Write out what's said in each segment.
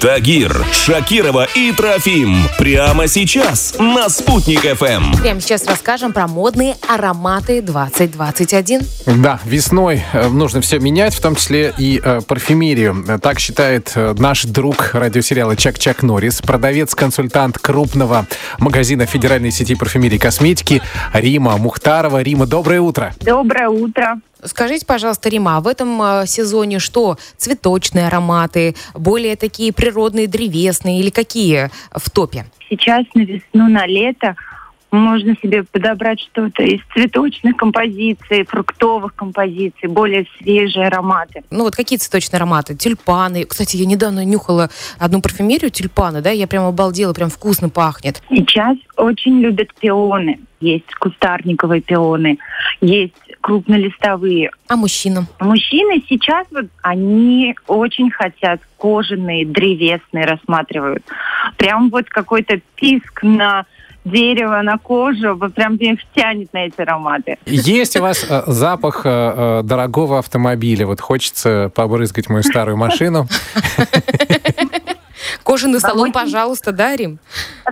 Тагир, Шакирова и Трофим. Прямо сейчас на «Спутник ФМ». Прямо сейчас расскажем про модные ароматы 2021. Да, весной э, нужно все менять, в том числе и э, парфюмерию. Так считает э, наш друг радиосериала Чак-Чак Норрис, продавец-консультант крупного магазина федеральной сети парфюмерии и косметики Рима Мухтарова. Рима, доброе утро. Доброе утро. Скажите, пожалуйста, Рима, а в этом э, сезоне что? Цветочные ароматы, более такие природные, древесные или какие в топе? Сейчас на весну, на лето можно себе подобрать что-то из цветочных композиций, фруктовых композиций, более свежие ароматы. Ну вот какие цветочные ароматы? Тюльпаны. Кстати, я недавно нюхала одну парфюмерию тюльпаны, да, я прям обалдела, прям вкусно пахнет. Сейчас очень любят пионы. Есть кустарниковые пионы, есть крупнолистовые. А мужчинам? Мужчины сейчас вот они очень хотят кожаные, древесные рассматривают. Прям вот какой-то писк на дерево, на кожу, вот прям их тянет на эти ароматы. Есть у вас э, запах э, э, дорогого автомобиля? Вот хочется побрызгать мою старую машину. Кожаный салон, пожалуйста, да, Рим?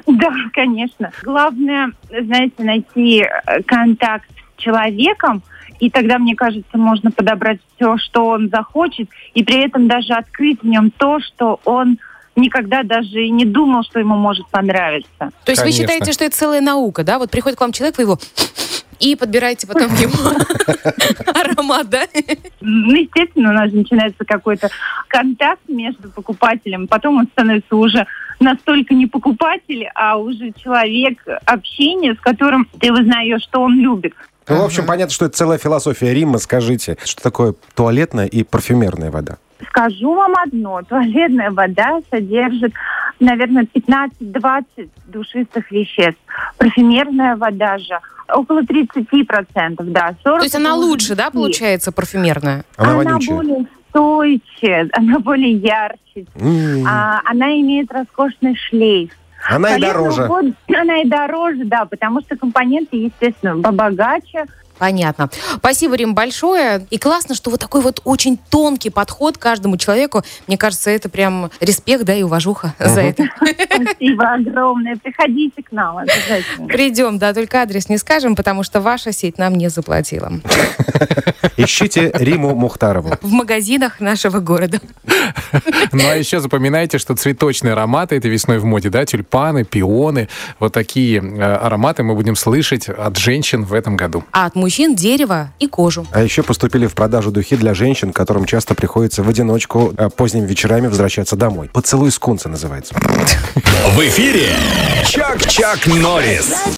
Да, конечно. Главное, знаете, найти контакт с человеком, и тогда, мне кажется, можно подобрать все, что он захочет, и при этом даже открыть в нем то, что он никогда даже и не думал, что ему может понравиться. То есть Конечно. вы считаете, что это целая наука, да? Вот приходит к вам человек, вы его и подбираете потом ему аромат, да? Ну, естественно, у нас начинается какой-то контакт между покупателем, потом он становится уже настолько не покупатель, а уже человек общения, с которым ты узнаешь, что он любит. Ну, в общем, понятно, что это целая философия Рима. Скажите, что такое туалетная и парфюмерная вода? Скажу вам одно. Туалетная вода содержит, наверное, 15-20 душистых веществ. Парфюмерная вода же около 30%, да. 40 То есть она лучше, да, 20. получается, парфюмерная? Она, Она вонючая. более стойче, она более ярче. М, А, она имеет роскошный шлейф. Она и Полезную дороже. воду- Она и дороже, да, потому что компоненты, естественно, побогаче. Понятно. Спасибо, Рим, большое. И классно, что вот такой вот очень тонкий подход к каждому человеку. Мне кажется, это прям респект, да, и уважуха за это. Спасибо огромное. Приходите к нам обязательно. Придем, да, только адрес не скажем, потому что ваша сеть нам не заплатила. Ищите Риму Мухтарову. В магазинах нашего города. Ну а еще запоминайте, что цветочные ароматы это весной в моде, да, тюльпаны, пионы, вот такие э, ароматы мы будем слышать от женщин в этом году. А от мужчин дерево и кожу. А еще поступили в продажу духи для женщин, которым часто приходится в одиночку э, поздними вечерами возвращаться домой. «Поцелуй скунса» называется. В эфире Чак-Чак Норрис.